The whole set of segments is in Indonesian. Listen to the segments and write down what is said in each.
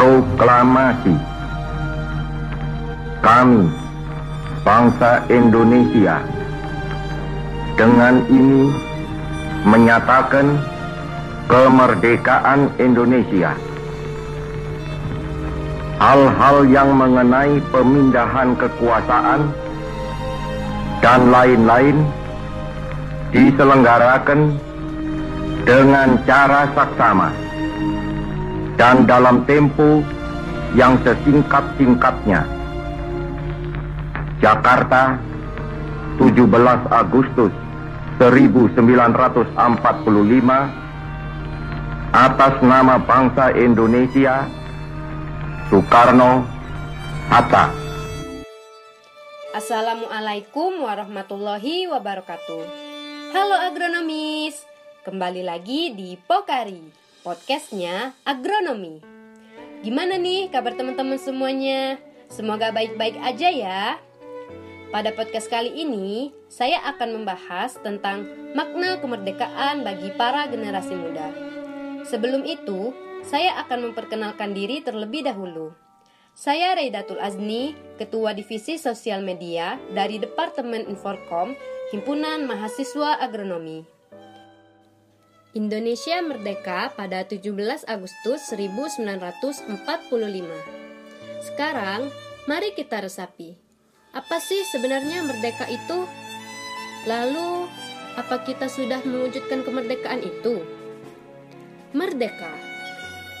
Proklamasi Kami, bangsa Indonesia, dengan ini menyatakan kemerdekaan Indonesia. Hal-hal yang mengenai pemindahan kekuasaan dan lain-lain diselenggarakan dengan cara saksama dan dalam tempo yang sesingkat-singkatnya. Jakarta, 17 Agustus 1945 atas nama bangsa Indonesia Soekarno Hatta. Assalamualaikum warahmatullahi wabarakatuh. Halo agronomis, kembali lagi di Pokari, podcastnya agronomi. Gimana nih kabar teman-teman semuanya? Semoga baik-baik aja ya. Pada podcast kali ini, saya akan membahas tentang makna kemerdekaan bagi para generasi muda. Sebelum itu, saya akan memperkenalkan diri terlebih dahulu. Saya Reidatul Azni, Ketua Divisi Sosial Media dari Departemen Inforkom, Himpunan Mahasiswa Agronomi. Indonesia merdeka pada 17 Agustus 1945. Sekarang, mari kita resapi apa sih sebenarnya merdeka itu? Lalu, apa kita sudah mewujudkan kemerdekaan itu? Merdeka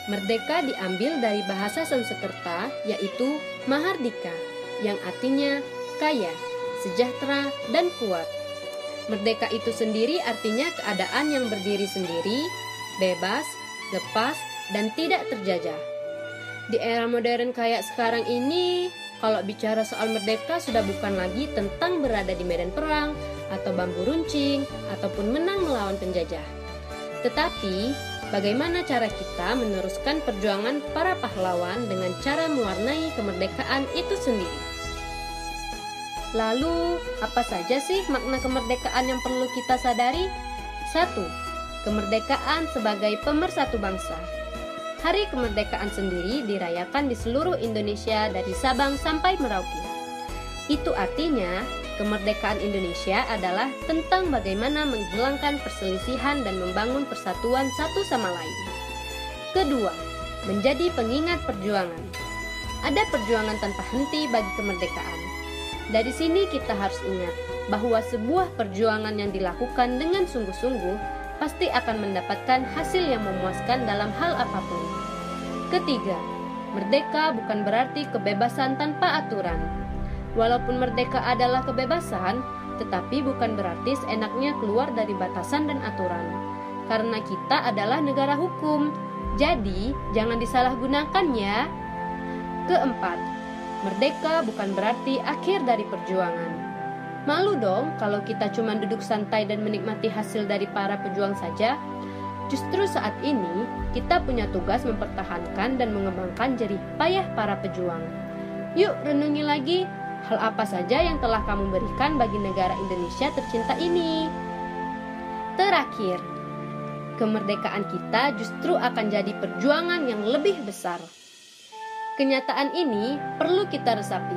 Merdeka diambil dari bahasa Sanskerta yaitu Mahardika yang artinya kaya, sejahtera, dan kuat. Merdeka itu sendiri artinya keadaan yang berdiri sendiri, bebas, lepas, dan tidak terjajah. Di era modern kayak sekarang ini, kalau bicara soal merdeka sudah bukan lagi tentang berada di medan perang atau bambu runcing ataupun menang melawan penjajah. Tetapi, bagaimana cara kita meneruskan perjuangan para pahlawan dengan cara mewarnai kemerdekaan itu sendiri? Lalu, apa saja sih makna kemerdekaan yang perlu kita sadari? Satu, Kemerdekaan sebagai pemersatu bangsa. Hari kemerdekaan sendiri dirayakan di seluruh Indonesia dari Sabang sampai Merauke. Itu artinya, kemerdekaan Indonesia adalah tentang bagaimana menghilangkan perselisihan dan membangun persatuan satu sama lain. Kedua, menjadi pengingat perjuangan. Ada perjuangan tanpa henti bagi kemerdekaan. Dari sini kita harus ingat bahwa sebuah perjuangan yang dilakukan dengan sungguh-sungguh pasti akan mendapatkan hasil yang memuaskan dalam hal apa pun. Ketiga, merdeka bukan berarti kebebasan tanpa aturan. Walaupun merdeka adalah kebebasan, tetapi bukan berarti seenaknya keluar dari batasan dan aturan. Karena kita adalah negara hukum, jadi jangan disalahgunakan ya. Keempat, merdeka bukan berarti akhir dari perjuangan. Malu dong kalau kita cuma duduk santai dan menikmati hasil dari para pejuang saja. Justru saat ini kita punya tugas mempertahankan dan mengembangkan jerih payah para pejuang. Yuk renungi lagi hal apa saja yang telah kamu berikan bagi negara Indonesia tercinta ini. Terakhir, kemerdekaan kita justru akan jadi perjuangan yang lebih besar. Kenyataan ini perlu kita resapi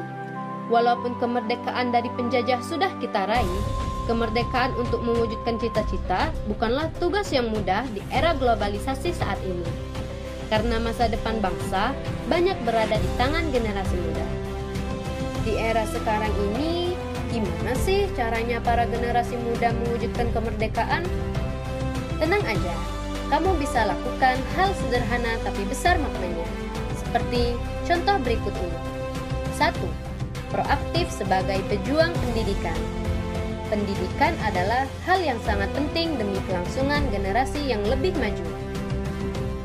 Walaupun kemerdekaan dari penjajah sudah kita raih, kemerdekaan untuk mewujudkan cita-cita bukanlah tugas yang mudah di era globalisasi saat ini. Karena masa depan bangsa banyak berada di tangan generasi muda. Di era sekarang ini, gimana sih caranya para generasi muda mewujudkan kemerdekaan? Tenang aja, kamu bisa lakukan hal sederhana tapi besar maknanya. Seperti contoh berikut ini. 1 proaktif sebagai pejuang pendidikan. Pendidikan adalah hal yang sangat penting demi kelangsungan generasi yang lebih maju.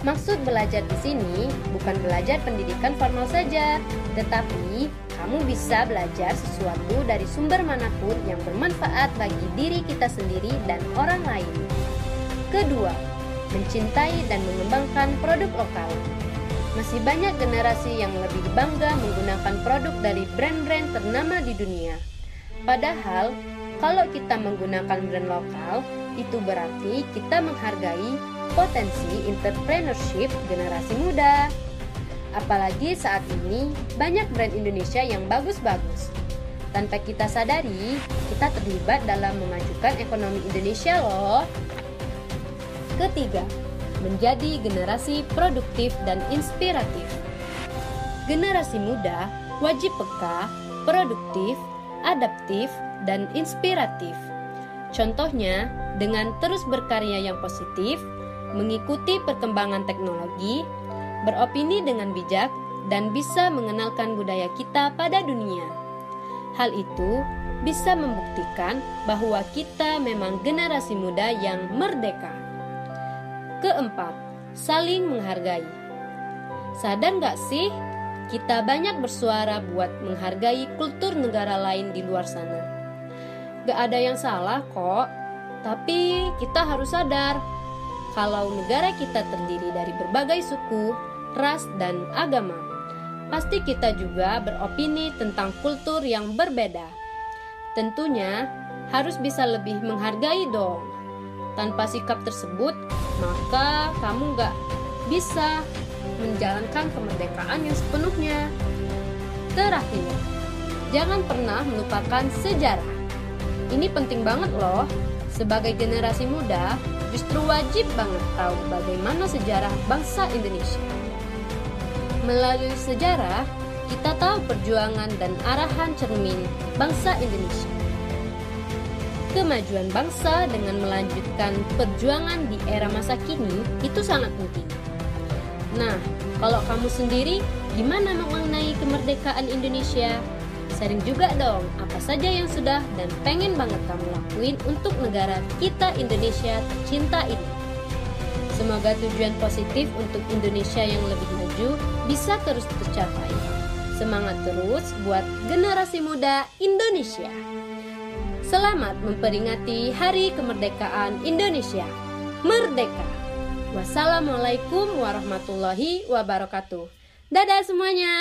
Maksud belajar di sini bukan belajar pendidikan formal saja, tetapi kamu bisa belajar sesuatu dari sumber mana pun yang bermanfaat bagi diri kita sendiri dan orang lain. Kedua, mencintai dan mengembangkan produk lokal. Masih banyak generasi yang lebih bangga menggunakan produk dari brand-brand ternama di dunia. Padahal, kalau kita menggunakan brand lokal, itu berarti kita menghargai potensi entrepreneurship generasi muda. Apalagi saat ini banyak brand Indonesia yang bagus-bagus. Tanpa kita sadari, kita terlibat dalam memajukan ekonomi Indonesia loh. Ketiga, menjadi generasi produktif dan inspiratif. Generasi muda wajib peka, produktif, adaptif, dan inspiratif. Contohnya, dengan terus berkarya yang positif, mengikuti perkembangan teknologi, beropini dengan bijak, dan bisa mengenalkan budaya kita pada dunia. Hal itu bisa membuktikan bahwa kita memang generasi muda yang merdeka. Keempat, saling menghargai. Sadar nggak sih, kita banyak bersuara buat menghargai kultur negara lain di luar sana. Gak ada yang salah kok, tapi kita harus sadar kalau negara kita terdiri dari berbagai suku, ras, dan agama. Pasti kita juga beropini tentang kultur yang berbeda. Tentunya harus bisa lebih menghargai dong. Tanpa sikap tersebut, maka kamu gak bisa menjalankan kemerdekaan yang sepenuhnya. Terakhir, jangan pernah melupakan sejarah. Ini penting banget loh. Sebagai generasi muda, justru wajib banget tahu bagaimana sejarah bangsa Indonesia. Melalui sejarah, kita tahu perjuangan dan arahan cermin bangsa Indonesia. Kemajuan bangsa dengan melanjutkan perjuangan di era masa kini itu sangat penting. Nah, kalau kamu sendiri gimana mengenai kemerdekaan Indonesia? Sharing juga dong apa saja yang sudah dan pengen banget kamu lakuin untuk negara kita Indonesia tercinta ini. Semoga tujuan positif untuk Indonesia yang lebih maju bisa terus tercapai. Semangat terus buat generasi muda Indonesia. Selamat memperingati Hari Kemerdekaan Indonesia. Merdeka! Wassalamualaikum warahmatullahi wabarakatuh. Dadah semuanya.